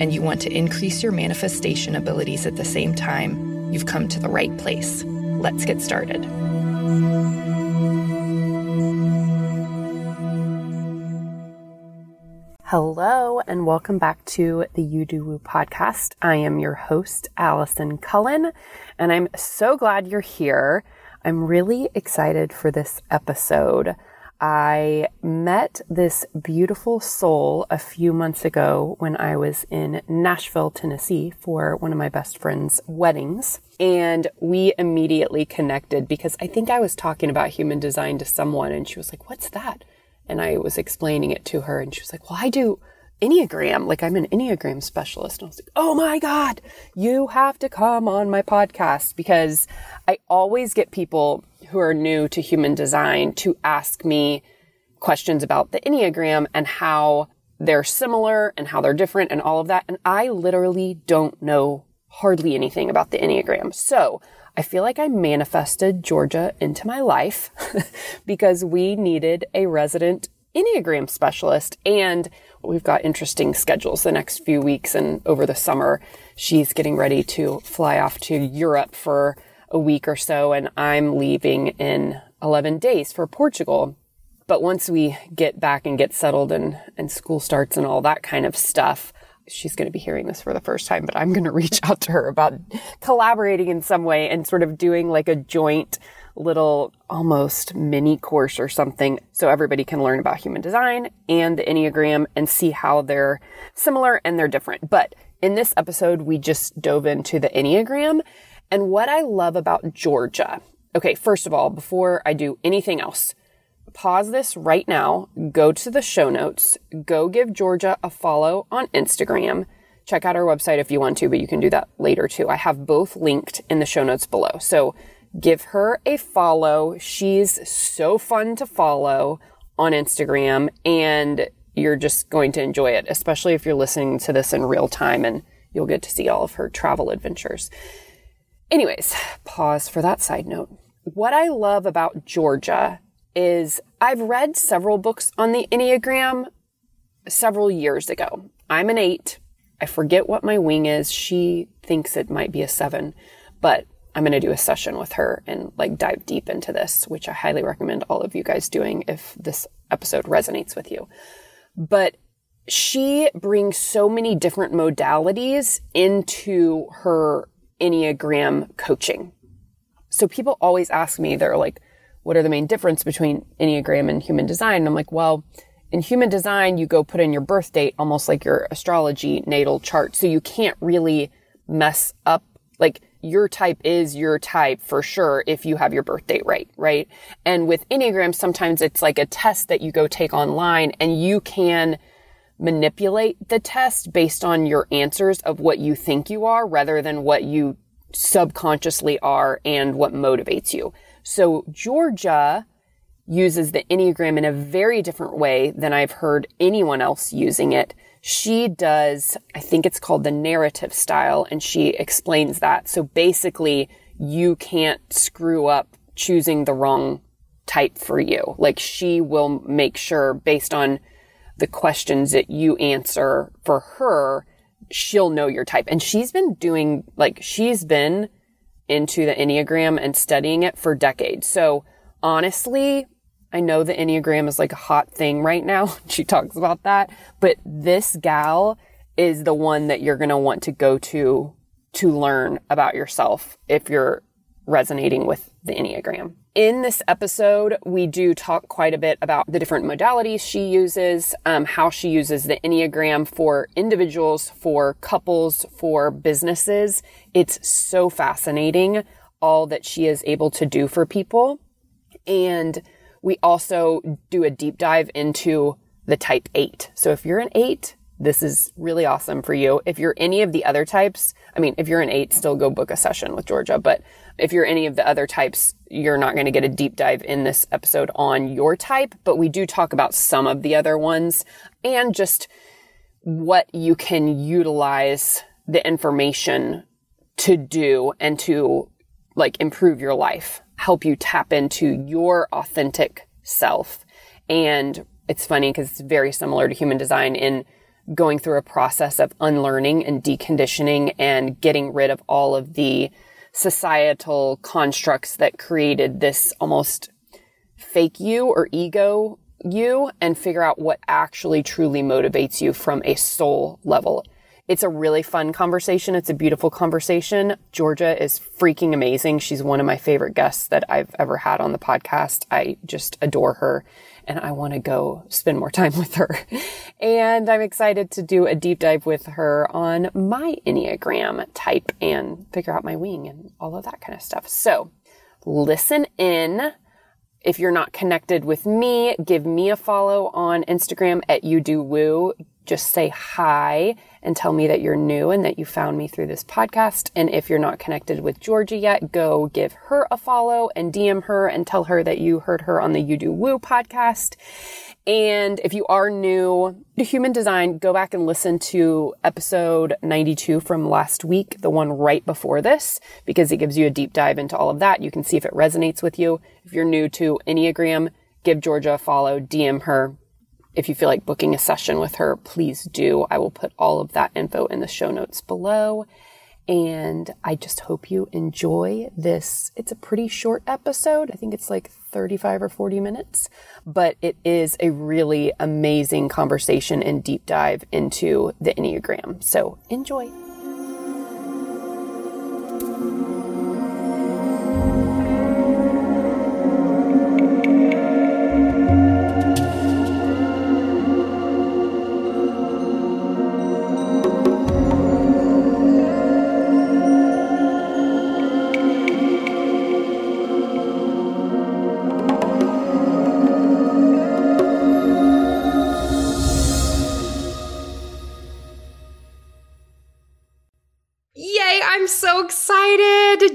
and you want to increase your manifestation abilities at the same time, you've come to the right place. Let's get started. Hello, and welcome back to the You Do Woo podcast. I am your host, Allison Cullen, and I'm so glad you're here. I'm really excited for this episode. I met this beautiful soul a few months ago when I was in Nashville, Tennessee for one of my best friend's weddings. And we immediately connected because I think I was talking about human design to someone and she was like, What's that? And I was explaining it to her and she was like, Well, I do Enneagram. Like I'm an Enneagram specialist. And I was like, Oh my God, you have to come on my podcast because I always get people who are new to human design to ask me questions about the Enneagram and how they're similar and how they're different and all of that. And I literally don't know hardly anything about the Enneagram. So I feel like I manifested Georgia into my life because we needed a resident Enneagram specialist and we've got interesting schedules the next few weeks and over the summer. She's getting ready to fly off to Europe for a week or so and I'm leaving in 11 days for Portugal. But once we get back and get settled and, and school starts and all that kind of stuff, she's going to be hearing this for the first time, but I'm going to reach out to her about collaborating in some way and sort of doing like a joint little almost mini course or something so everybody can learn about human design and the Enneagram and see how they're similar and they're different. But in this episode, we just dove into the Enneagram and what I love about Georgia. Okay, first of all, before I do anything else, pause this right now, go to the show notes, go give Georgia a follow on Instagram. Check out our website if you want to, but you can do that later too. I have both linked in the show notes below. So give her a follow. She's so fun to follow on Instagram and you're just going to enjoy it, especially if you're listening to this in real time and you'll get to see all of her travel adventures. Anyways, pause for that side note. What I love about Georgia is I've read several books on the Enneagram several years ago. I'm an eight. I forget what my wing is. She thinks it might be a seven, but I'm going to do a session with her and like dive deep into this, which I highly recommend all of you guys doing if this episode resonates with you. But she brings so many different modalities into her Enneagram coaching. So people always ask me, they're like, what are the main difference between Enneagram and human design? And I'm like, well, in human design, you go put in your birth date, almost like your astrology natal chart. So you can't really mess up, like your type is your type for sure if you have your birth date right, right? And with Enneagram, sometimes it's like a test that you go take online and you can manipulate the test based on your answers of what you think you are rather than what you subconsciously are and what motivates you. So Georgia uses the Enneagram in a very different way than I've heard anyone else using it. She does, I think it's called the narrative style, and she explains that. So basically, you can't screw up choosing the wrong type for you. Like she will make sure based on the questions that you answer for her, she'll know your type. And she's been doing, like, she's been into the Enneagram and studying it for decades. So honestly, I know the Enneagram is like a hot thing right now. she talks about that, but this gal is the one that you're going to want to go to to learn about yourself if you're resonating with the Enneagram. In this episode, we do talk quite a bit about the different modalities she uses, um, how she uses the Enneagram for individuals, for couples, for businesses. It's so fascinating, all that she is able to do for people. And we also do a deep dive into the type eight. So if you're an eight, this is really awesome for you. If you're any of the other types, I mean, if you're an eight, still go book a session with Georgia. But if you're any of the other types, you're not going to get a deep dive in this episode on your type, but we do talk about some of the other ones and just what you can utilize the information to do and to like improve your life, help you tap into your authentic self. And it's funny because it's very similar to human design in going through a process of unlearning and deconditioning and getting rid of all of the societal constructs that created this almost fake you or ego you and figure out what actually truly motivates you from a soul level. It's a really fun conversation. It's a beautiful conversation. Georgia is freaking amazing. She's one of my favorite guests that I've ever had on the podcast. I just adore her and I want to go spend more time with her. And I'm excited to do a deep dive with her on my Enneagram type and figure out my wing and all of that kind of stuff. So listen in. If you're not connected with me, give me a follow on Instagram at you do woo. Just say hi and tell me that you're new and that you found me through this podcast. And if you're not connected with Georgia yet, go give her a follow and DM her and tell her that you heard her on the You Do Woo podcast. And if you are new to human design, go back and listen to episode 92 from last week, the one right before this, because it gives you a deep dive into all of that. You can see if it resonates with you. If you're new to Enneagram, give Georgia a follow, DM her, if you feel like booking a session with her, please do. I will put all of that info in the show notes below. And I just hope you enjoy this. It's a pretty short episode. I think it's like 35 or 40 minutes, but it is a really amazing conversation and deep dive into the Enneagram. So enjoy.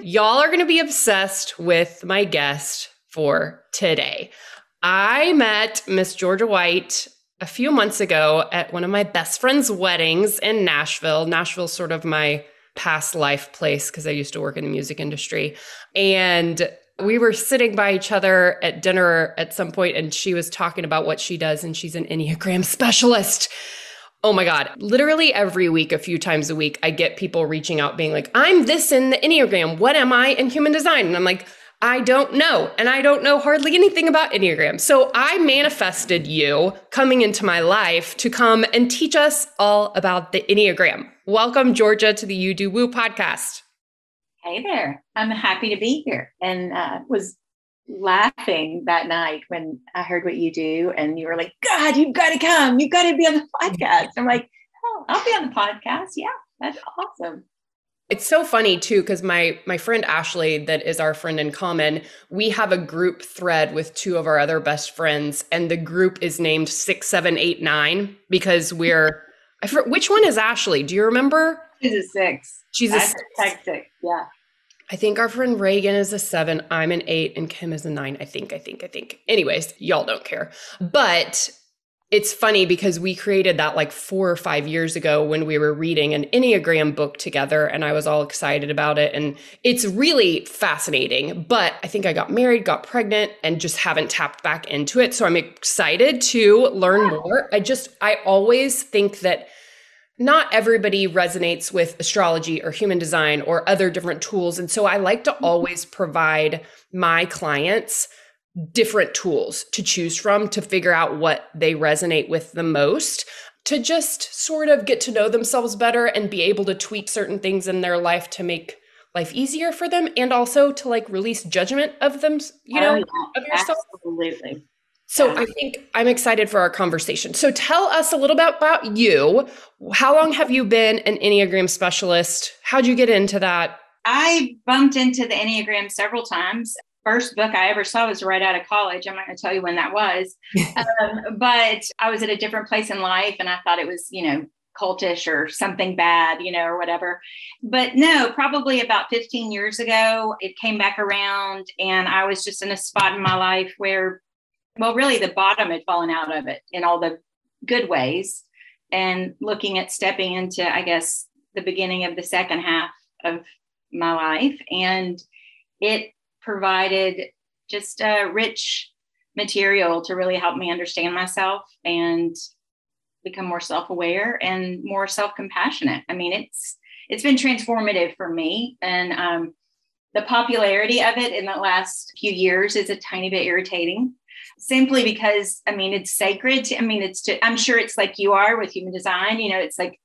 Y'all are going to be obsessed with my guest for today. I met Miss Georgia White a few months ago at one of my best friend's weddings in Nashville. Nashville's sort of my past life place because I used to work in the music industry. And we were sitting by each other at dinner at some point, and she was talking about what she does, and she's an Enneagram specialist. Oh my God. Literally every week, a few times a week, I get people reaching out being like, I'm this in the Enneagram. What am I in human design? And I'm like, I don't know. And I don't know hardly anything about Enneagram. So I manifested you coming into my life to come and teach us all about the Enneagram. Welcome, Georgia, to the You Do Woo podcast. Hey there. I'm happy to be here and uh, was laughing that night when I heard what you do, and you were like, God, you've got to come. You've got to be on the podcast. I'm like, oh, I'll be on the podcast. Yeah, that's awesome. It's so funny too because my my friend Ashley that is our friend in common, we have a group thread with two of our other best friends and the group is named 6789 because we're I forget, which one is Ashley? Do you remember? She's a 6. She's a 6. six. Yeah. I think our friend Reagan is a seven, I'm an eight, and Kim is a nine. I think, I think, I think. Anyways, y'all don't care. But it's funny because we created that like four or five years ago when we were reading an Enneagram book together, and I was all excited about it. And it's really fascinating. But I think I got married, got pregnant, and just haven't tapped back into it. So I'm excited to learn more. I just, I always think that not everybody resonates with astrology or human design or other different tools. And so I like to mm-hmm. always provide my clients different tools to choose from to figure out what they resonate with the most to just sort of get to know themselves better and be able to tweak certain things in their life to make life easier for them and also to like release judgment of them, you know, oh, yeah. of yourself. Absolutely. So I think I'm excited for our conversation. So tell us a little bit about you. How long have you been an Enneagram specialist? How'd you get into that? I bumped into the Enneagram several times. First book I ever saw was right out of college. I'm not going to tell you when that was, um, but I was at a different place in life, and I thought it was, you know, cultish or something bad, you know, or whatever. But no, probably about 15 years ago, it came back around, and I was just in a spot in my life where, well, really the bottom had fallen out of it in all the good ways, and looking at stepping into, I guess, the beginning of the second half of my life. And it provided just a rich material to really help me understand myself and become more self-aware and more self-compassionate. I mean, it's it's been transformative for me, and um, the popularity of it in the last few years is a tiny bit irritating. Simply because I mean it's sacred. To, I mean it's. To, I'm sure it's like you are with human design. You know, it's like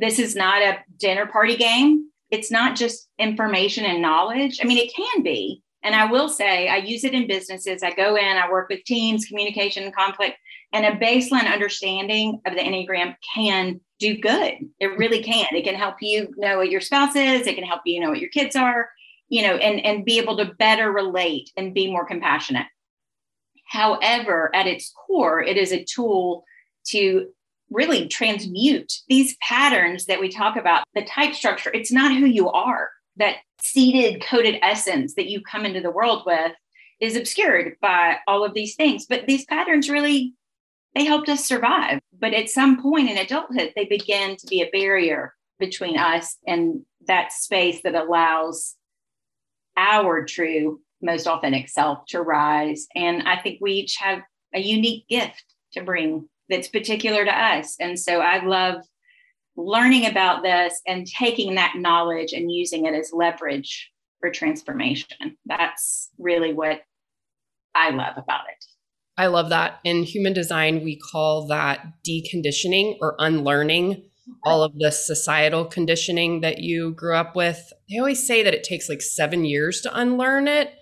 this is not a dinner party game. It's not just information and knowledge. I mean, it can be, and I will say, I use it in businesses. I go in, I work with teams, communication, conflict, and a baseline understanding of the Enneagram can do good. It really can. It can help you know what your spouse is, it can help you know what your kids are, you know, and, and be able to better relate and be more compassionate. However, at its core, it is a tool to really transmute these patterns that we talk about, the type structure. It's not who you are. That seeded, coded essence that you come into the world with is obscured by all of these things. But these patterns really they helped us survive. But at some point in adulthood, they begin to be a barrier between us and that space that allows our true, most authentic self to rise. And I think we each have a unique gift to bring that's particular to us. And so I love learning about this and taking that knowledge and using it as leverage for transformation. That's really what I love about it. I love that. In human design, we call that deconditioning or unlearning all of the societal conditioning that you grew up with. They always say that it takes like seven years to unlearn it,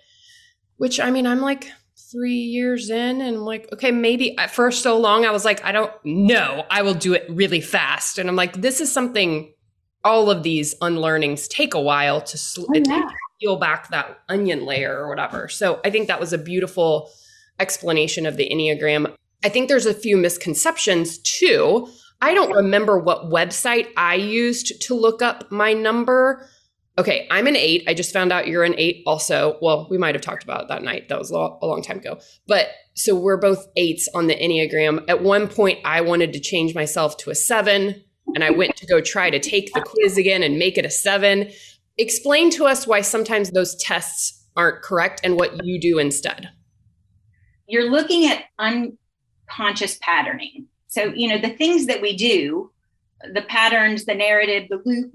which I mean, I'm like, three years in and I'm like, okay, maybe for so long I was like, I don't know, I will do it really fast. And I'm like, this is something all of these unlearnings take a while to sl- oh, yeah. peel back that onion layer or whatever. So I think that was a beautiful explanation of the Enneagram. I think there's a few misconceptions too. I don't remember what website I used to look up my number okay, I'm an eight. I just found out you're an eight also. Well, we might have talked about that night. That was a long time ago. But so we're both eights on the Enneagram. At one point, I wanted to change myself to a seven, and I went to go try to take the quiz again and make it a seven. Explain to us why sometimes those tests aren't correct and what you do instead. You're looking at unconscious patterning. So, you know, the things that we do, the patterns, the narrative, the loop,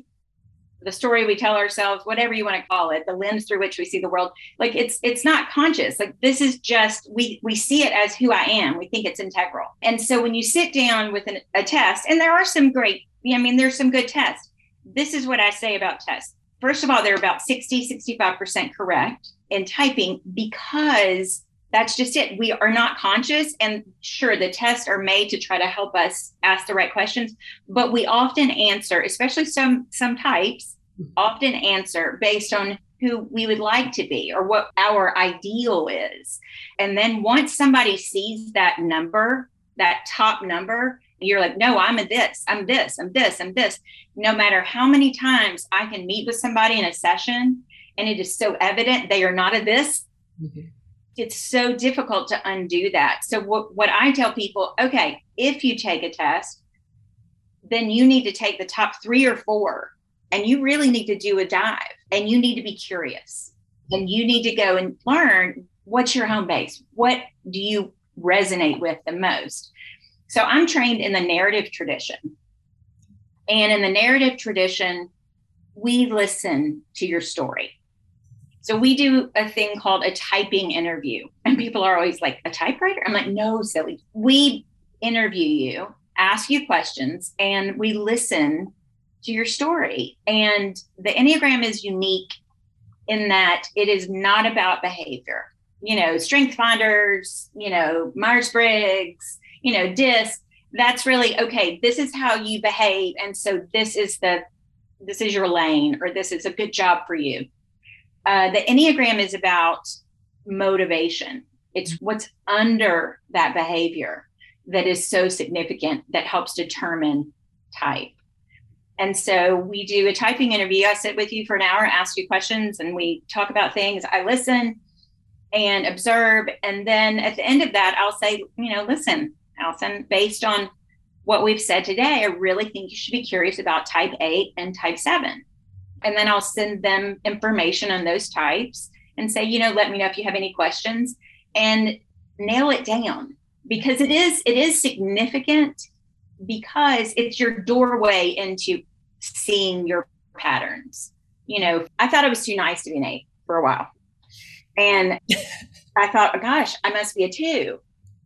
the story we tell ourselves whatever you want to call it the lens through which we see the world like it's it's not conscious. Like this is just we we see it as who i am. We think it's integral. And so when you sit down with an, a test and there are some great i mean there's some good tests. This is what i say about tests. First of all they're about 60 65% correct in typing because that's just it. We are not conscious. And sure, the tests are made to try to help us ask the right questions, but we often answer, especially some some types, often answer based on who we would like to be or what our ideal is. And then once somebody sees that number, that top number, you're like, no, I'm a this, I'm this, I'm this, I'm this. No matter how many times I can meet with somebody in a session and it is so evident they are not a this. Mm-hmm it's so difficult to undo that. So what, what I tell people, okay, if you take a test, then you need to take the top three or four and you really need to do a dive and you need to be curious and you need to go and learn what's your home base? What do you resonate with the most? So I'm trained in the narrative tradition. And in the narrative tradition, we listen to your story. So we do a thing called a typing interview. And people are always like, a typewriter? I'm like, no, silly. We interview you, ask you questions, and we listen to your story. And the Enneagram is unique in that it is not about behavior. You know, strength finders, you know, Myers Briggs, you know, DISC, that's really okay, this is how you behave. And so this is the this is your lane or this is a good job for you uh, the Enneagram is about motivation. It's what's under that behavior that is so significant that helps determine type. And so we do a typing interview. I sit with you for an hour, ask you questions, and we talk about things. I listen and observe. And then at the end of that, I'll say, you know, listen, Allison, based on what we've said today, I really think you should be curious about type eight and type seven. And then I'll send them information on those types and say, you know, let me know if you have any questions and nail it down because it is it is significant because it's your doorway into seeing your patterns. You know, I thought I was too nice to be an eight for a while. And I thought, oh, gosh, I must be a two.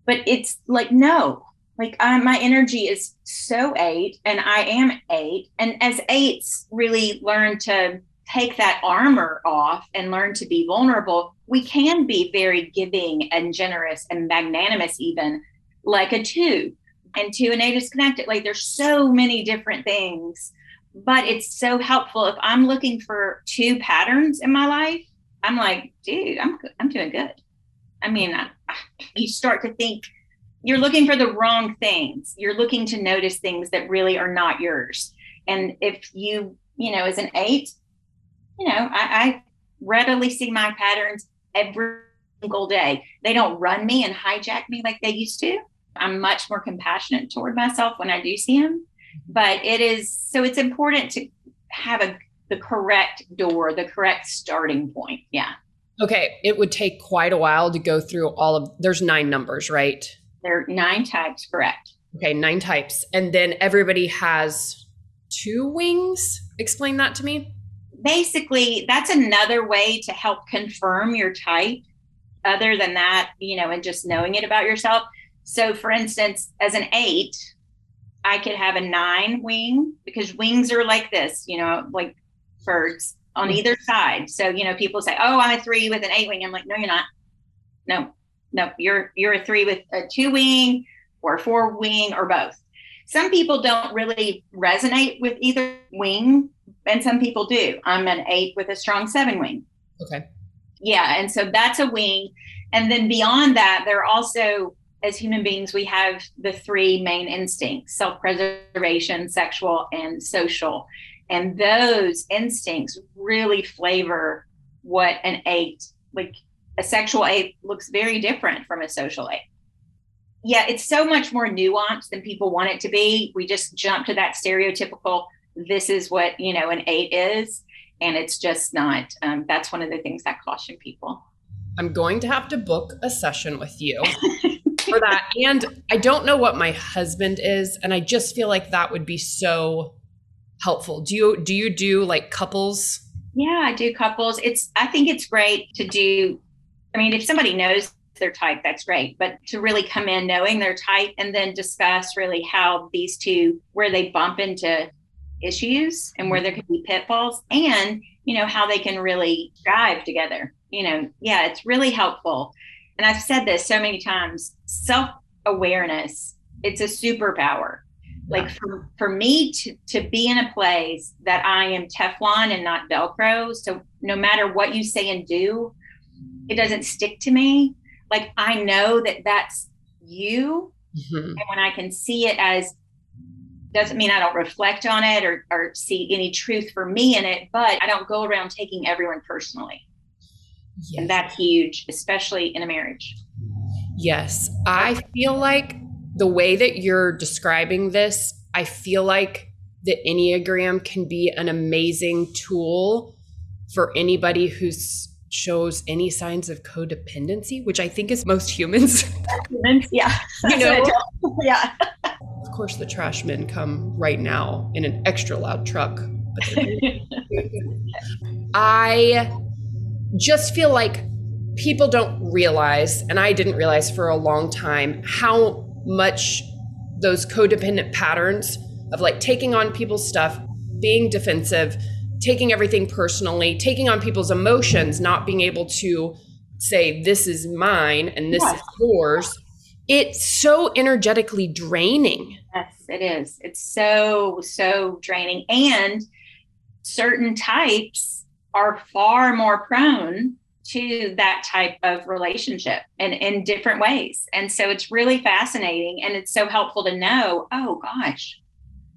But it's like, no, like my energy is so eight and I am eight. And as eights really learn to take that armor off and learn to be vulnerable, we can be very giving and generous and magnanimous, even like a two. And two and eight is connected. Like there's so many different things but it's so helpful if i'm looking for two patterns in my life i'm like dude i'm i'm doing good i mean I, you start to think you're looking for the wrong things you're looking to notice things that really are not yours and if you you know as an eight you know i, I readily see my patterns every single day they don't run me and hijack me like they used to i'm much more compassionate toward myself when i do see them but it is so it's important to have a the correct door, the correct starting point. Yeah. Okay, it would take quite a while to go through all of there's nine numbers, right? There are nine types, correct. Okay, nine types. And then everybody has two wings. Explain that to me. Basically, that's another way to help confirm your type. Other than that, you know, and just knowing it about yourself. So, for instance, as an eight, I could have a nine wing because wings are like this, you know, like birds on mm-hmm. either side. So, you know, people say, "Oh, I'm a three with an eight wing." I'm like, "No, you're not. No, no, you're you're a three with a two wing or a four wing or both." Some people don't really resonate with either wing, and some people do. I'm an eight with a strong seven wing. Okay. Yeah, and so that's a wing, and then beyond that, there are also as human beings, we have the three main instincts self preservation, sexual, and social. And those instincts really flavor what an eight, like a sexual eight, looks very different from a social eight. Yeah, it's so much more nuanced than people want it to be. We just jump to that stereotypical, this is what, you know, an eight is. And it's just not. Um, that's one of the things that caution people. I'm going to have to book a session with you for that. And I don't know what my husband is, and I just feel like that would be so helpful. Do you do you do like couples? Yeah, I do couples. It's I think it's great to do. I mean, if somebody knows their type, that's great. But to really come in knowing their type and then discuss really how these two where they bump into issues and where there could be pitfalls and you know how they can really drive together you know yeah it's really helpful and I've said this so many times self awareness, it's a superpower. Like for, for me to, to be in a place that I am Teflon and not Velcro. So no matter what you say and do, it doesn't stick to me. Like I know that that's you. Mm-hmm. And when I can see it as doesn't mean I don't reflect on it or, or see any truth for me in it, but I don't go around taking everyone personally. Yes. And that's huge, especially in a marriage. Yes. I feel like the way that you're describing this, I feel like the Enneagram can be an amazing tool for anybody who shows any signs of codependency, which I think is most humans. Humans, yeah. you know? yeah. Of course, the trash men come right now in an extra loud truck. I just feel like people don't realize, and I didn't realize for a long time, how much those codependent patterns of like taking on people's stuff, being defensive, taking everything personally, taking on people's emotions, not being able to say, this is mine and this yes. is yours. It's so energetically draining. Yes, it is. It's so, so draining. And certain types are far more prone to that type of relationship and in different ways. And so it's really fascinating and it's so helpful to know, oh gosh,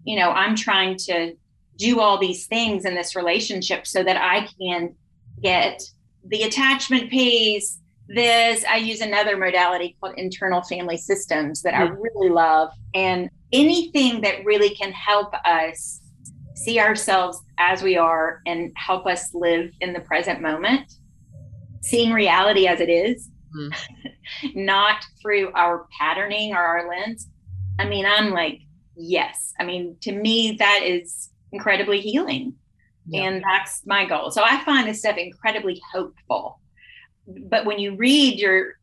you know, I'm trying to do all these things in this relationship so that I can get the attachment piece. This, I use another modality called internal family systems that mm-hmm. I really love. And anything that really can help us see ourselves as we are and help us live in the present moment, seeing reality as it is, mm-hmm. not through our patterning or our lens. I mean, I'm like, yes. I mean, to me, that is incredibly healing. Yeah. And that's my goal. So I find this stuff incredibly hopeful. But when you read your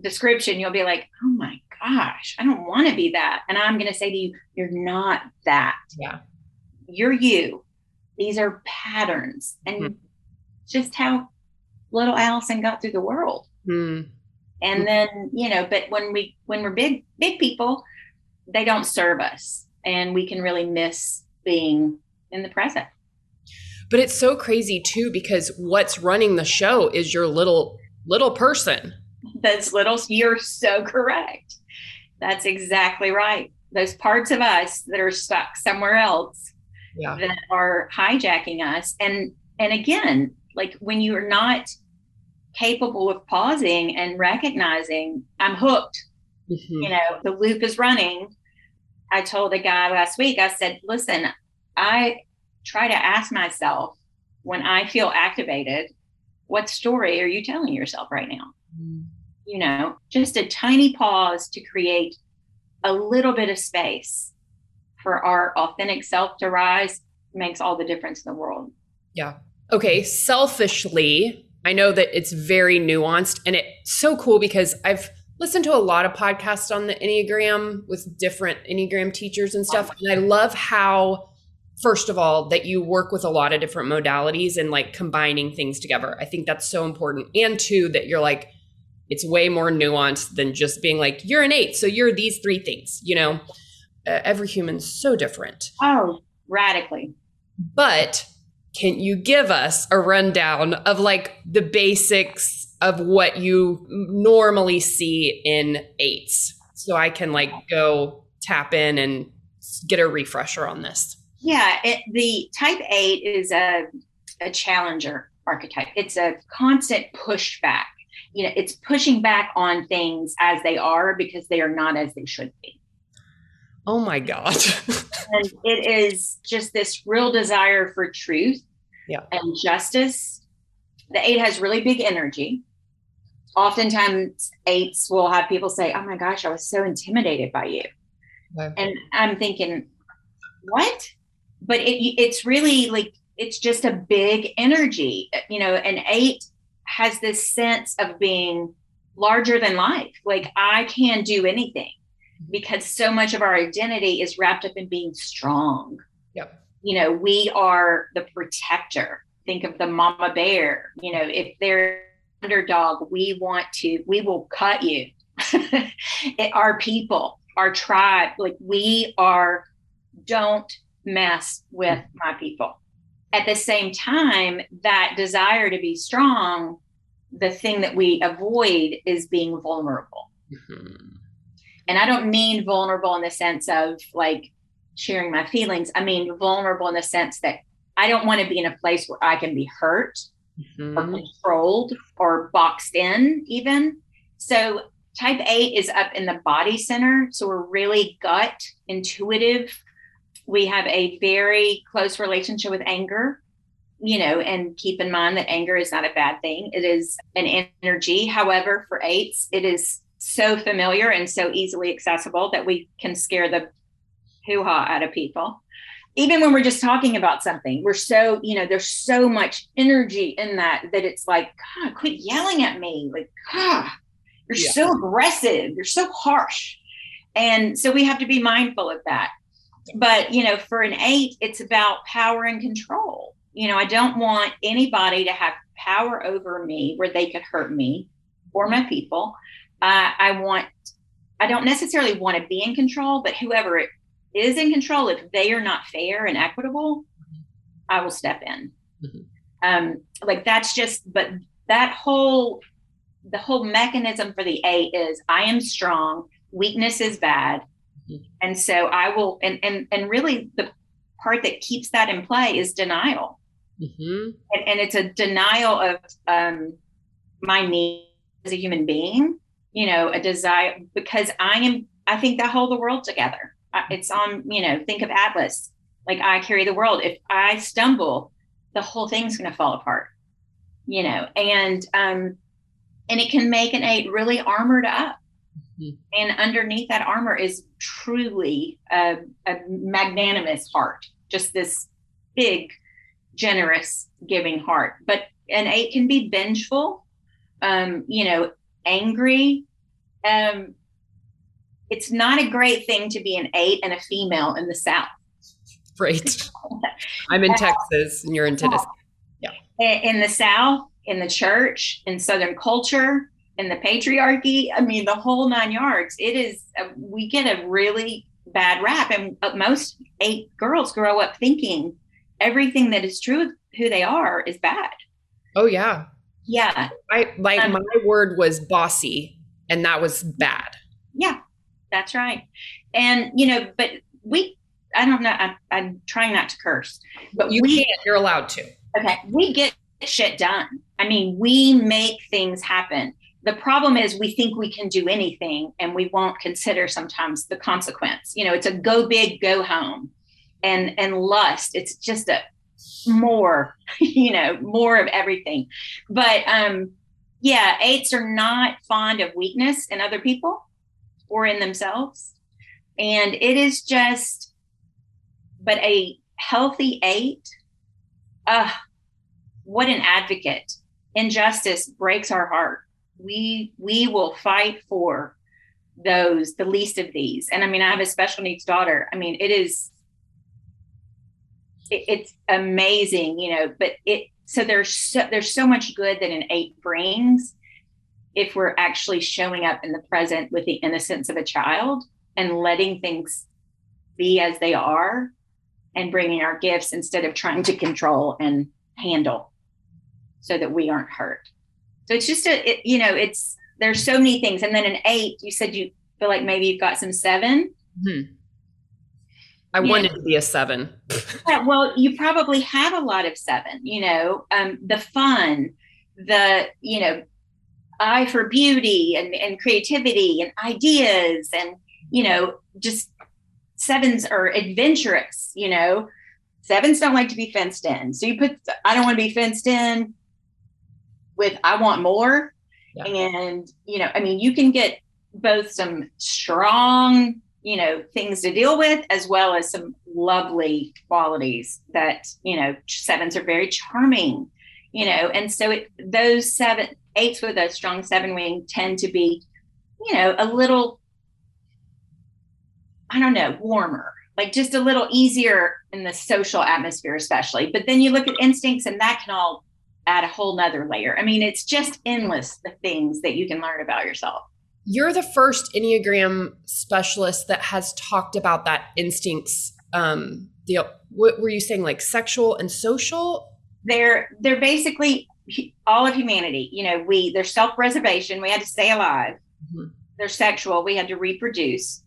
description, you'll be like, oh my gosh, I don't want to be that. And I'm going to say to you, you're not that. Yeah. You're you. These are patterns. And mm. just how little Allison got through the world. Mm. And then, you know, but when we when we're big, big people, they don't serve us. And we can really miss being in the present. But it's so crazy too because what's running the show is your little little person. Those little you're so correct. That's exactly right. Those parts of us that are stuck somewhere else yeah. that are hijacking us. And and again, like when you're not capable of pausing and recognizing I'm hooked. Mm-hmm. You know, the loop is running. I told a guy last week, I said, listen, I try to ask myself when I feel activated, what story are you telling yourself right now? Mm. You know, just a tiny pause to create a little bit of space for our authentic self to rise makes all the difference in the world. Yeah. Okay. Selfishly, I know that it's very nuanced and it's so cool because I've listened to a lot of podcasts on the Enneagram with different Enneagram teachers and stuff. And I love how first of all that you work with a lot of different modalities and like combining things together. I think that's so important. And two that you're like it's way more nuanced than just being like you're an eight so you're these three things you know? Uh, every human's so different. Oh radically. But can you give us a rundown of like the basics of what you normally see in eights? So i can like go tap in and get a refresher on this yeah, it, the type eight is a, a challenger archetype. It's a constant pushback. You know, it's pushing back on things as they are because they are not as they should be. Oh my God. and it is just this real desire for truth yeah. and justice. The eight has really big energy. Oftentimes, eights will have people say, Oh my gosh, I was so intimidated by you. And I'm thinking, What? But it, it's really like it's just a big energy you know an eight has this sense of being larger than life. Like i can do anything mm-hmm. because so much of our identity is wrapped up in being strong. Yep. You know we are the protector. Think of the mama bear. You know if they're underdog we want to we will cut you. It, our people our tribe like we are don't mess with my people. At the same time, that desire to be strong, the thing that we avoid is being vulnerable. Mm-hmm. And I don't mean vulnerable in the sense of like sharing my feelings. I mean vulnerable in the sense that I don't want to be in a place where I can be hurt mm-hmm. or controlled or boxed in, even. So, type eight is up in the body center. So, we're really gut intuitive we have a very close relationship with anger, you know, and keep in mind that anger is not a bad thing. It is an energy. However, for eights, it is so familiar and so easily accessible that we can scare the hoo ha out of people. Even when we're just talking about something, we're so, you know, there's so much energy in that that it's like, God, quit yelling at me. Like, God, you're yeah. so aggressive. You're so harsh. And so we have to be mindful of that but you know for an eight it's about power and control. You know i don't want anybody to have power over me where they could hurt me or my people. Uh, i want i don't necessarily want to be in control but whoever is in control if they are not fair and equitable i will step in. Mm-hmm. um, like that's just but that whole the whole mechanism for the eight is i am strong weakness is bad Mm-hmm. And so I will, and, and, and really the part that keeps that in play is denial. Mm-hmm. And, and, it's a denial of um, my need as a human being, you know, a desire, because I am, I think that hold the world together. It's on, you know, think of Atlas, like I carry the world. If I stumble, the whole thing's going to fall apart, you know, and, um, and it can make an eight really armored up. Mm-hmm. And underneath that armor is truly a, a magnanimous heart, just this big, generous, giving heart. But an eight can be vengeful, um, you know, angry. Um, it's not a great thing to be an eight and a female in the South. Right. I'm in uh, Texas and you're in Tennessee. Yeah. In the South, in the church, in Southern culture, in the patriarchy. I mean, the whole nine yards. It is, a, we get a really bad rap. And uh, most eight girls grow up thinking everything that is true of who they are is bad. Oh, yeah. Yeah. I like um, my word was bossy, and that was bad. Yeah, that's right. And, you know, but we, I don't know, I, I'm trying not to curse, but you we, can't, you're allowed to. Okay. We get shit done. I mean, we make things happen. The problem is we think we can do anything and we won't consider sometimes the consequence. You know, it's a go big, go home. And and lust, it's just a more, you know, more of everything. But um yeah, eights are not fond of weakness in other people or in themselves. And it is just but a healthy eight, uh, what an advocate. Injustice breaks our heart. We we will fight for those, the least of these. And I mean, I have a special needs daughter. I mean, it is it, it's amazing, you know, but it so there's so there's so much good that an eight brings if we're actually showing up in the present with the innocence of a child and letting things be as they are and bringing our gifts instead of trying to control and handle so that we aren't hurt. So it's just a, it, you know, it's, there's so many things. And then an eight, you said you feel like maybe you've got some 7 mm-hmm. I yeah. wanted to be a seven. yeah, well, you probably have a lot of seven, you know, um, the fun, the, you know, eye for beauty and, and creativity and ideas and, you know, just sevens are adventurous, you know, sevens don't like to be fenced in. So you put, I don't want to be fenced in with, I want more. Yeah. And, you know, I mean, you can get both some strong, you know, things to deal with, as well as some lovely qualities that, you know, sevens are very charming, you know, and so it, those seven, eights with a strong seven wing tend to be, you know, a little I don't know, warmer, like just a little easier in the social atmosphere, especially. But then you look at instincts, and that can all add a whole nother layer. I mean, it's just endless the things that you can learn about yourself. You're the first Enneagram specialist that has talked about that instincts. Um, the what were you saying, like sexual and social? They're they're basically all of humanity. You know, we there's self preservation. We had to stay alive. Mm-hmm. They're sexual. We had to reproduce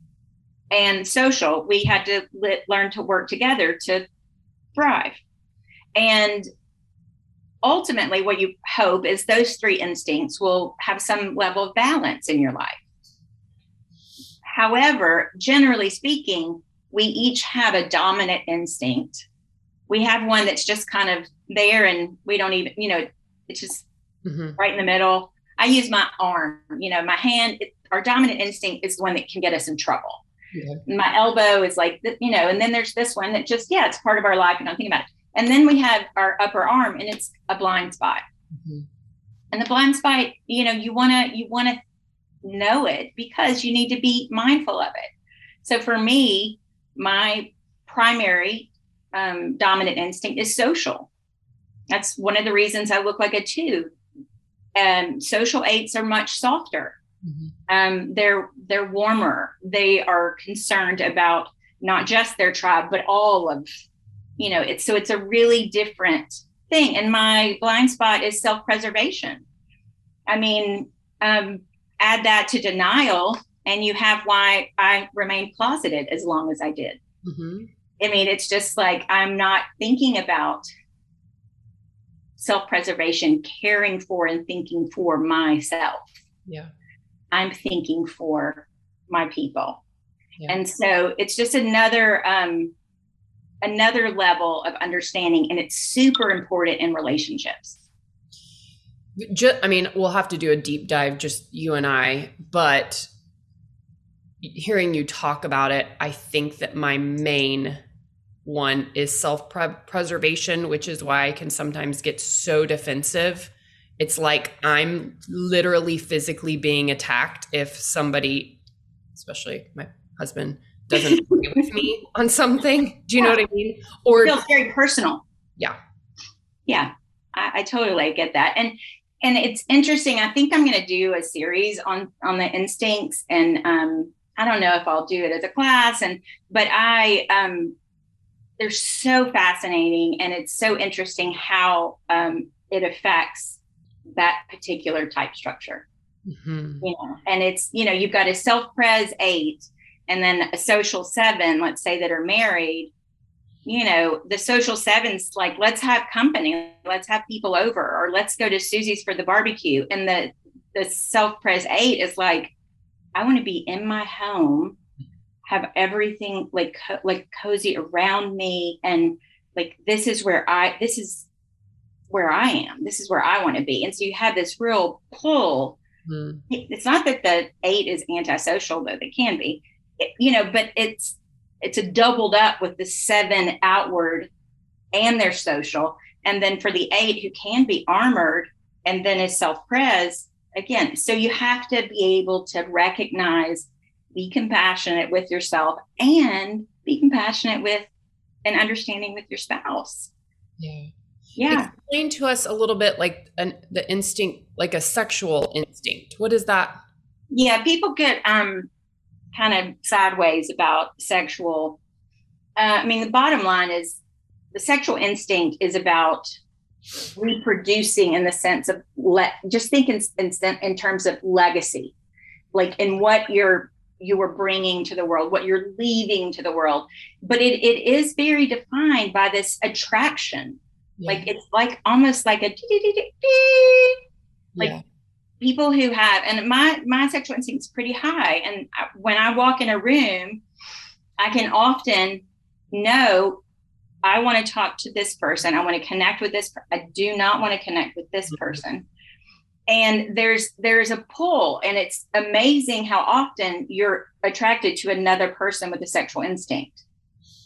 and social, we had to learn to work together to thrive. And ultimately, what you hope is those three instincts will have some level of balance in your life. However, generally speaking, we each have a dominant instinct. We have one that's just kind of there and we don't even, you know, it's just mm-hmm. right in the middle. I use my arm, you know, my hand, it, our dominant instinct is the one that can get us in trouble. Yeah. My elbow is like, you know, and then there's this one that just, yeah, it's part of our life. And I'm thinking about it. And then we have our upper arm and it's a blind spot. Mm-hmm. And the blind spot, you know, you want to, you want to know it because you need to be mindful of it. So for me, my primary um, dominant instinct is social. That's one of the reasons I look like a two. And social eights are much softer. Mm-hmm. Um, they're they're warmer. They are concerned about not just their tribe, but all of, you know, it's so it's a really different thing. And my blind spot is self preservation. I mean, um, add that to denial, and you have why I remained closeted as long as I did. Mm-hmm. I mean, it's just like I'm not thinking about self preservation, caring for and thinking for myself. Yeah. I'm thinking for my people. Yeah. And so it's just another um another level of understanding and it's super important in relationships. Just, I mean, we'll have to do a deep dive just you and I, but hearing you talk about it, I think that my main one is self preservation, which is why I can sometimes get so defensive. It's like I'm literally physically being attacked if somebody, especially my husband, doesn't agree with me on something. Do you yeah. know what I mean? Or it feels very personal. Yeah. Yeah. I, I totally get that. And and it's interesting. I think I'm going to do a series on on the instincts, and um, I don't know if I'll do it as a class. And but I um, they're so fascinating, and it's so interesting how um, it affects that particular type structure. Mm-hmm. You know, and it's you know you've got a self pres eight, and then a social seven, let's say that are married, you know, the social sevens, like, let's have company, let's have people over, or let's go to Susie's for the barbecue. And the the self pres eight is like, I want to be in my home, have everything like co- like cozy around me, and like this is where I this is where I am. This is where I want to be. And so you have this real pull. Mm. It's not that the eight is antisocial, though they can be you know, but it's it's a doubled up with the seven outward and their social. And then for the eight who can be armored and then is self-pres, again, so you have to be able to recognize, be compassionate with yourself and be compassionate with and understanding with your spouse. Yeah. Yeah. Explain to us a little bit like an, the instinct, like a sexual instinct. What is that? Yeah, people get um kind of sideways about sexual. Uh, I mean, the bottom line is the sexual instinct is about reproducing in the sense of let just think in, in, in terms of legacy, like in what you're you were bringing to the world, what you're leaving to the world. But it, it is very defined by this attraction. Yeah. Like it's like almost like a like yeah people who have and my my sexual instinct is pretty high. And when i walk in a room i can often know i want to talk to this person. I want to connect with this i do not want to connect with this mm-hmm. person. And there's there's a pull and it's amazing how often you're attracted to another person with a sexual instinct.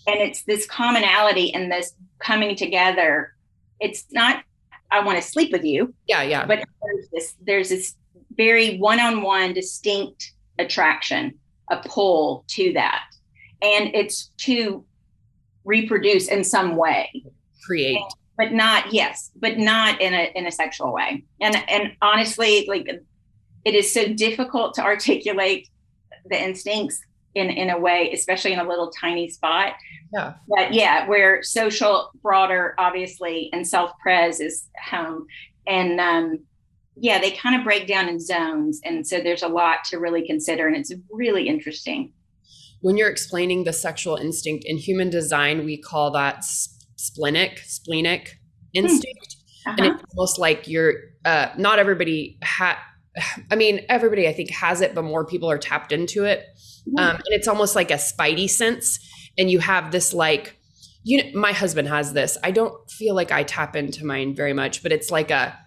And it's this commonality and this coming together. It's not I want to sleep with you. Yeah, yeah. But there's this there's this very one-on-one distinct attraction, a pull to that. And it's to reproduce in some way. Create. And, but not yes, but not in a in a sexual way. And and honestly, like it is so difficult to articulate the instincts in in a way, especially in a little tiny spot. Yeah. But yeah, where social broader, obviously, and self pres is home, and um, yeah, they kind of break down in zones, and so there's a lot to really consider, and it's really interesting. When you're explaining the sexual instinct in human design, we call that splenic, splenic instinct, hmm. uh-huh. and it's almost like you're. Uh, not everybody had. I mean, everybody I think has it, but more people are tapped into it um, and it's almost like a spidey sense. And you have this like, you know, my husband has this. I don't feel like I tap into mine very much, but it's like a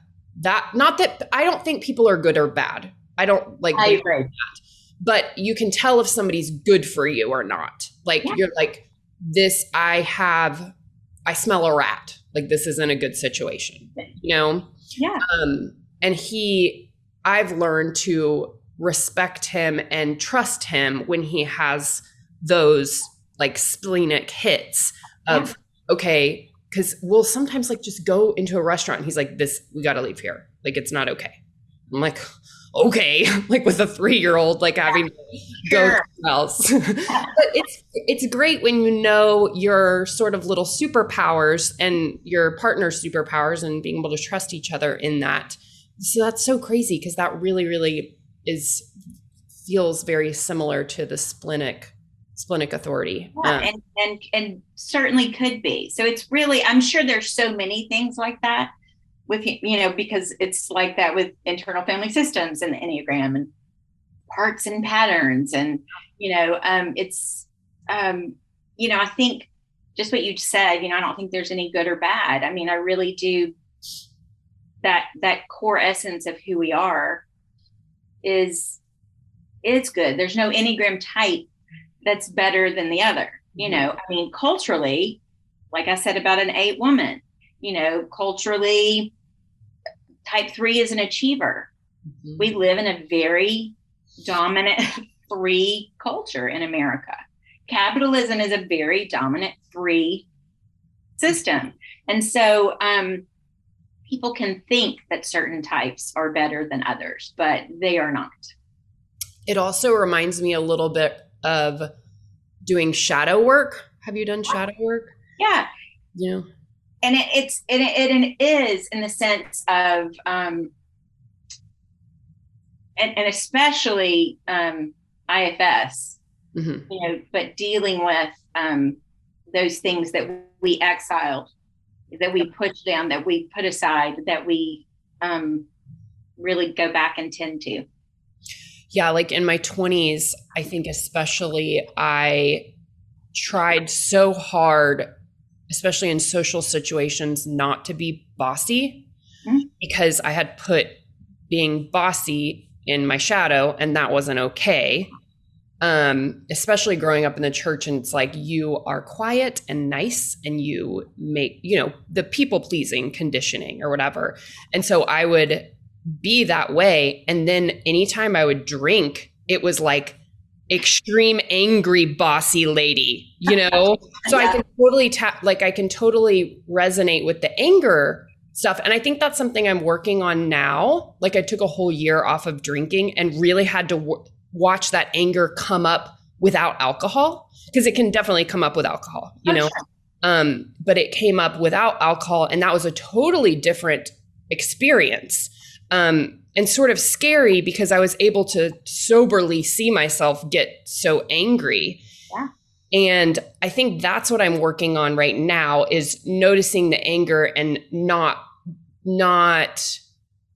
that not that I don't think people are good or bad. I don't like I agree. That. But you can tell if somebody's good for you or not. Like yeah. you're like, this I have I smell a rat. Like this isn't a good situation. You know? Yeah. Um, and he I've learned to respect him and trust him when he has those like splenic hits of yeah. okay because we'll sometimes like just go into a restaurant and he's like this we gotta leave here. Like it's not okay. I'm like okay. Like with a three-year-old like having yeah. to go else. But it's it's great when you know your sort of little superpowers and your partner's superpowers and being able to trust each other in that. So that's so crazy because that really really is feels very similar to the splenic splenic authority. Yeah, um, and, and and certainly could be. So it's really, I'm sure there's so many things like that with you know, because it's like that with internal family systems and the Enneagram and parts and patterns. And, you know, um, it's um, you know, I think just what you said, you know, I don't think there's any good or bad. I mean, I really do that that core essence of who we are is it's good. There's no Enneagram type that's better than the other. You mm-hmm. know, I mean, culturally, like I said about an eight woman, you know, culturally, type three is an achiever. Mm-hmm. We live in a very dominant three culture in America. Capitalism is a very dominant three system. And so um, people can think that certain types are better than others, but they are not. It also reminds me a little bit of doing shadow work. Have you done shadow work? Yeah. Yeah. And it, it's it, it, it is in the sense of um, and, and especially um, IFS, mm-hmm. you know, but dealing with um, those things that we exiled, that we push down, that we put aside, that we um, really go back and tend to yeah, like in my 20s, I think especially I tried so hard, especially in social situations, not to be bossy mm-hmm. because I had put being bossy in my shadow and that wasn't okay. Um, especially growing up in the church, and it's like you are quiet and nice, and you make, you know, the people pleasing conditioning or whatever. And so I would be that way. And then anytime I would drink, it was like extreme angry bossy lady, you know? so yeah. I can totally tap like I can totally resonate with the anger stuff. And I think that's something I'm working on now. Like I took a whole year off of drinking and really had to w- watch that anger come up without alcohol because it can definitely come up with alcohol, you know? Um, but it came up without alcohol and that was a totally different experience um, and sort of scary because I was able to soberly see myself get so angry. Yeah. And I think that's what I'm working on right now is noticing the anger and not not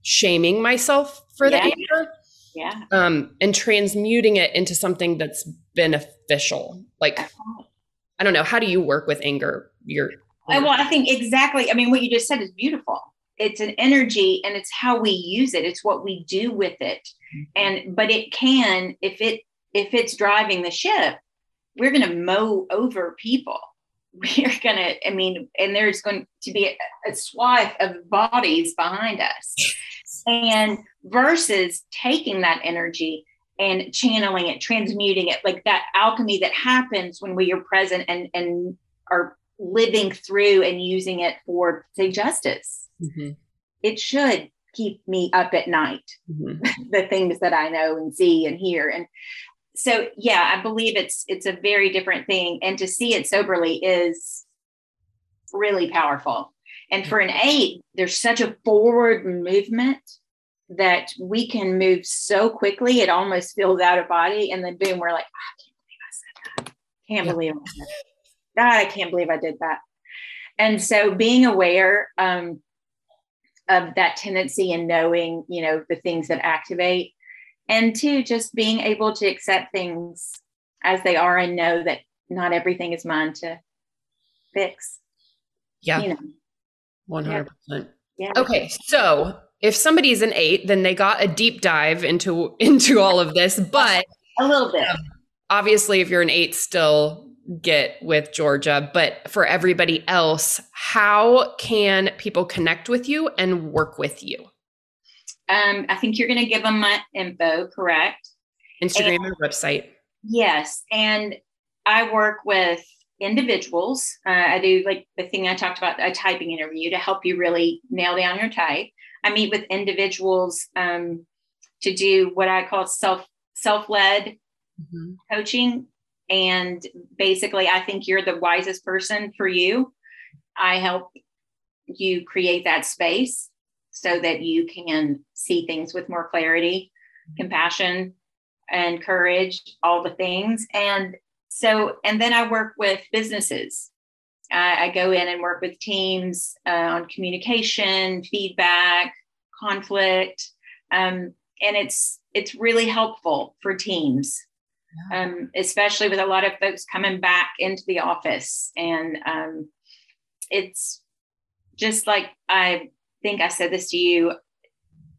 shaming myself for yeah. the anger. Yeah. Um, and transmuting it into something that's beneficial. Like I don't know, how do you work with anger? Your well, I think exactly. I mean, what you just said is beautiful it's an energy and it's how we use it it's what we do with it mm-hmm. and but it can if it if it's driving the ship we're going to mow over people we're going to i mean and there's going to be a, a swath of bodies behind us and versus taking that energy and channeling it transmuting it like that alchemy that happens when we are present and and are living through and using it for say justice mm-hmm. it should keep me up at night mm-hmm. the things that i know and see and hear and so yeah i believe it's it's a very different thing and to see it soberly is really powerful and for an eight there's such a forward movement that we can move so quickly it almost feels out of body and then boom we're like oh, i can't believe i said that can't yeah. believe I god i can't believe i did that and so being aware um, of that tendency and knowing, you know, the things that activate. And two, just being able to accept things as they are and know that not everything is mine to fix. Yeah. You know. 100%. Yeah. Okay. So if somebody's an eight, then they got a deep dive into into all of this, but a little bit. Um, obviously, if you're an eight still, get with Georgia, but for everybody else, how can people connect with you and work with you? Um, I think you're going to give them my info, correct? Instagram and, website. Yes. And I work with individuals. Uh, I do like the thing I talked about, a typing interview to help you really nail down your type. I meet with individuals um, to do what I call self self led mm-hmm. coaching and basically, I think you're the wisest person for you. I help you create that space so that you can see things with more clarity, compassion, and courage, all the things. And so, and then I work with businesses. I, I go in and work with teams uh, on communication, feedback, conflict, um, and it's it's really helpful for teams, yeah. um, especially with a lot of folks coming back into the office. And um, it's just like I think I said this to you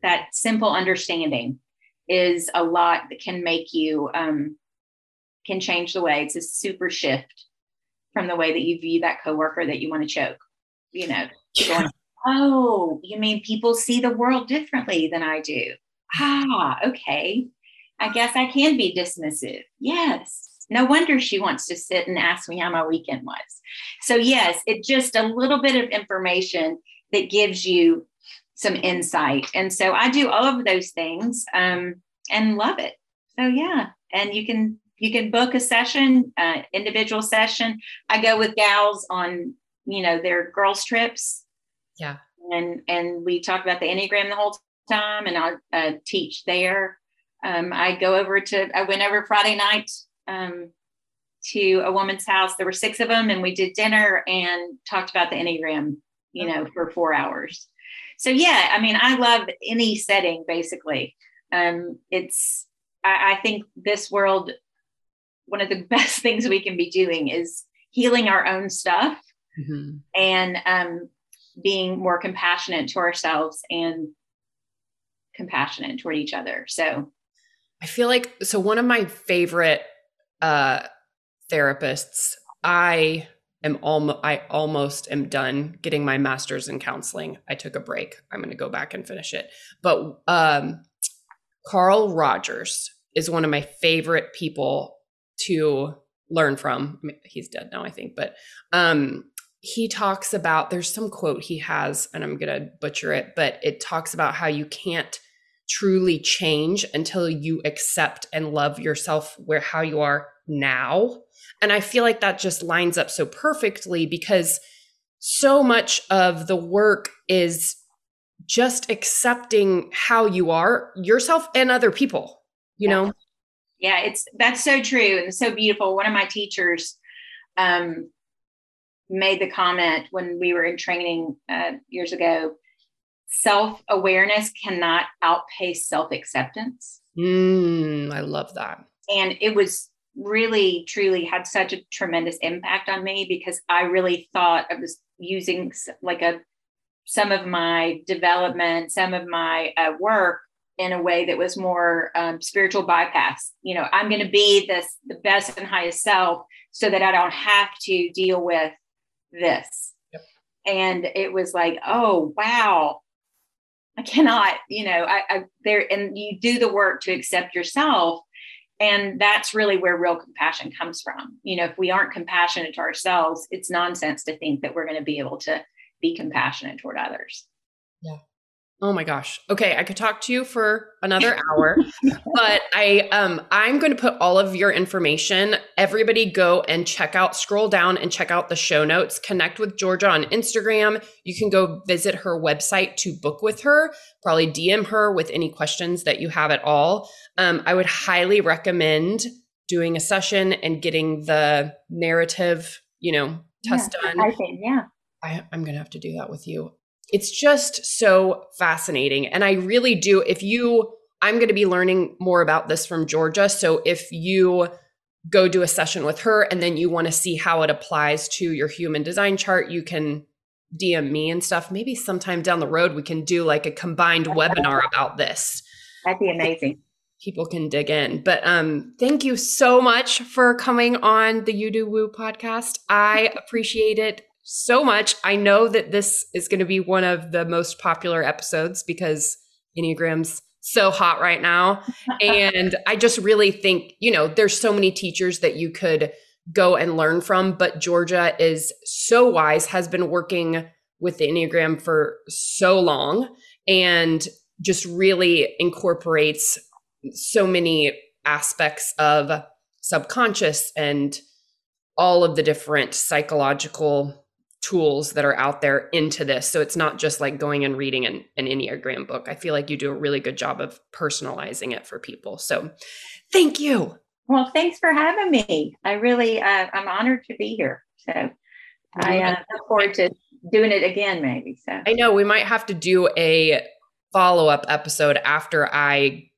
that simple understanding is a lot that can make you um, can change the way it's a super shift from the way that you view that coworker that you want to choke you know? Going, oh you mean people see the world differently than i do. Ah okay. I guess i can be dismissive. Yes. No wonder she wants to sit and ask me how my weekend was. So yes it just a little bit of information that gives you some insight. And so I do all of those things um, and love it. So yeah, and you can you can book a session, uh, individual session. I go with gals on you know their girls trips. Yeah, and and we talk about the enneagram the whole time, and I uh, teach there. Um, I go over to I went over Friday night um, to a woman's house. There were six of them, and we did dinner and talked about the enneagram. You know, for four hours so yeah, I mean, I love any setting basically. Um, it's I, I think this world, one of the best things we can be doing is healing our own stuff mm-hmm. and um, being more compassionate to ourselves and compassionate toward each other. So I feel like so one of my favorite uh therapists, I am almost I almost am done getting my master's in counseling. I took a break. I'm going to go back and finish it. But um, Carl Rogers is one of my favorite people to learn from. I mean, he's dead now, I think, but um, he talks about there's some quote he has, and I'm going to butcher it, but it talks about how you can't truly change until you accept and love yourself where how you are now and I feel like that just lines up so perfectly because so much of the work is just accepting how you are, yourself and other people, you yeah. know? Yeah, it's that's so true and so beautiful. One of my teachers um, made the comment when we were in training uh, years ago self awareness cannot outpace self acceptance. Mm, I love that. And it was really truly had such a tremendous impact on me because I really thought I was using like a some of my development, some of my uh, work in a way that was more um, spiritual bypass. You know, I'm going to be this the best and highest self so that I don't have to deal with this. Yep. And it was like, oh wow, I cannot. You know, I, I there and you do the work to accept yourself and that's really where real compassion comes from you know if we aren't compassionate to ourselves it's nonsense to think that we're going to be able to be compassionate toward others yeah oh my gosh okay i could talk to you for another hour but i um i'm going to put all of your information everybody go and check out scroll down and check out the show notes connect with georgia on instagram you can go visit her website to book with her probably dm her with any questions that you have at all um, I would highly recommend doing a session and getting the narrative, you know, test yeah, done. I think, yeah. I, I'm going to have to do that with you. It's just so fascinating. And I really do. If you, I'm going to be learning more about this from Georgia. So if you go do a session with her and then you want to see how it applies to your human design chart, you can DM me and stuff. Maybe sometime down the road, we can do like a combined webinar about this. That'd be amazing people can dig in. But um, thank you so much for coming on the You Do Woo podcast. I appreciate it so much. I know that this is going to be one of the most popular episodes because Enneagram's so hot right now. and I just really think, you know, there's so many teachers that you could go and learn from, but Georgia is so wise, has been working with the Enneagram for so long and just really incorporates so many aspects of subconscious and all of the different psychological tools that are out there into this. So it's not just like going and reading an, an Enneagram book. I feel like you do a really good job of personalizing it for people. So thank you. Well, thanks for having me. I really, uh, I'm honored to be here. So I uh, look forward to doing it again, maybe. So I know we might have to do a follow up episode after I,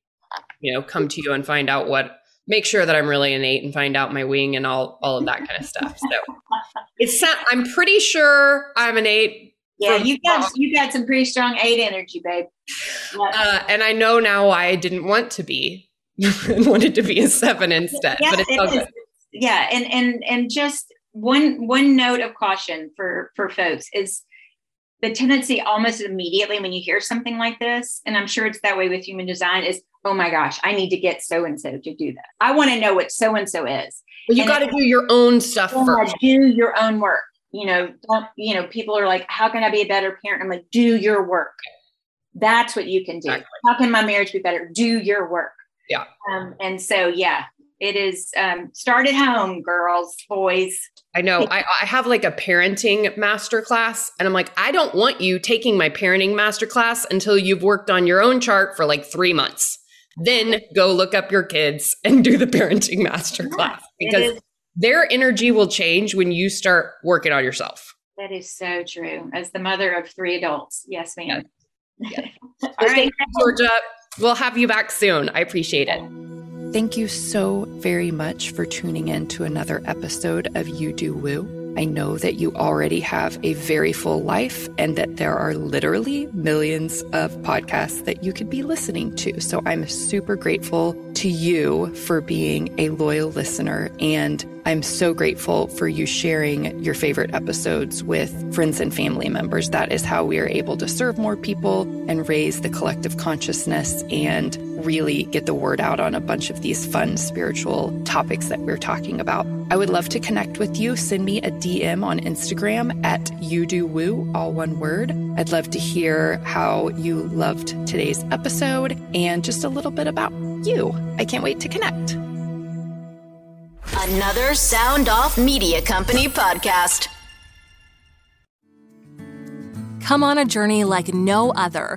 you know, come to you and find out what make sure that I'm really an eight and find out my wing and all all of that kind of stuff. So it's I'm pretty sure I'm an eight. Yeah, you got you got some pretty strong eight energy, babe. Uh, and I know now why I didn't want to be wanted to be a seven instead. Yeah, but it's all good. Yeah, and and and just one one note of caution for for folks is the tendency almost immediately when you hear something like this, and I'm sure it's that way with human design, is oh my gosh, I need to get so and so to do that. I want to know what so and so is. Well, you got to do your own stuff first. Do your own work. You know, don't, you know, people are like, how can I be a better parent? I'm like, do your work. That's what you can do. Exactly. How can my marriage be better? Do your work. Yeah. Um, and so, yeah, it is um, start at home, girls, boys. I know. I, I have like a parenting masterclass, and I'm like, I don't want you taking my parenting masterclass until you've worked on your own chart for like three months. Then go look up your kids and do the parenting masterclass because their energy will change when you start working on yourself. That is so true. As the mother of three adults, yes, ma'am. Yeah. All right, Georgia. We'll have you back soon. I appreciate it. Thank you so very much for tuning in to another episode of You Do Woo. I know that you already have a very full life and that there are literally millions of podcasts that you could be listening to. So I'm super grateful to you for being a loyal listener. And I'm so grateful for you sharing your favorite episodes with friends and family members. That is how we are able to serve more people and raise the collective consciousness and really get the word out on a bunch of these fun spiritual topics that we're talking about. I would love to connect with you. Send me a DM on Instagram at you do woo, all one word. I'd love to hear how you loved today's episode and just a little bit about you. I can't wait to connect. Another Sound Off Media Company podcast. Come on a journey like no other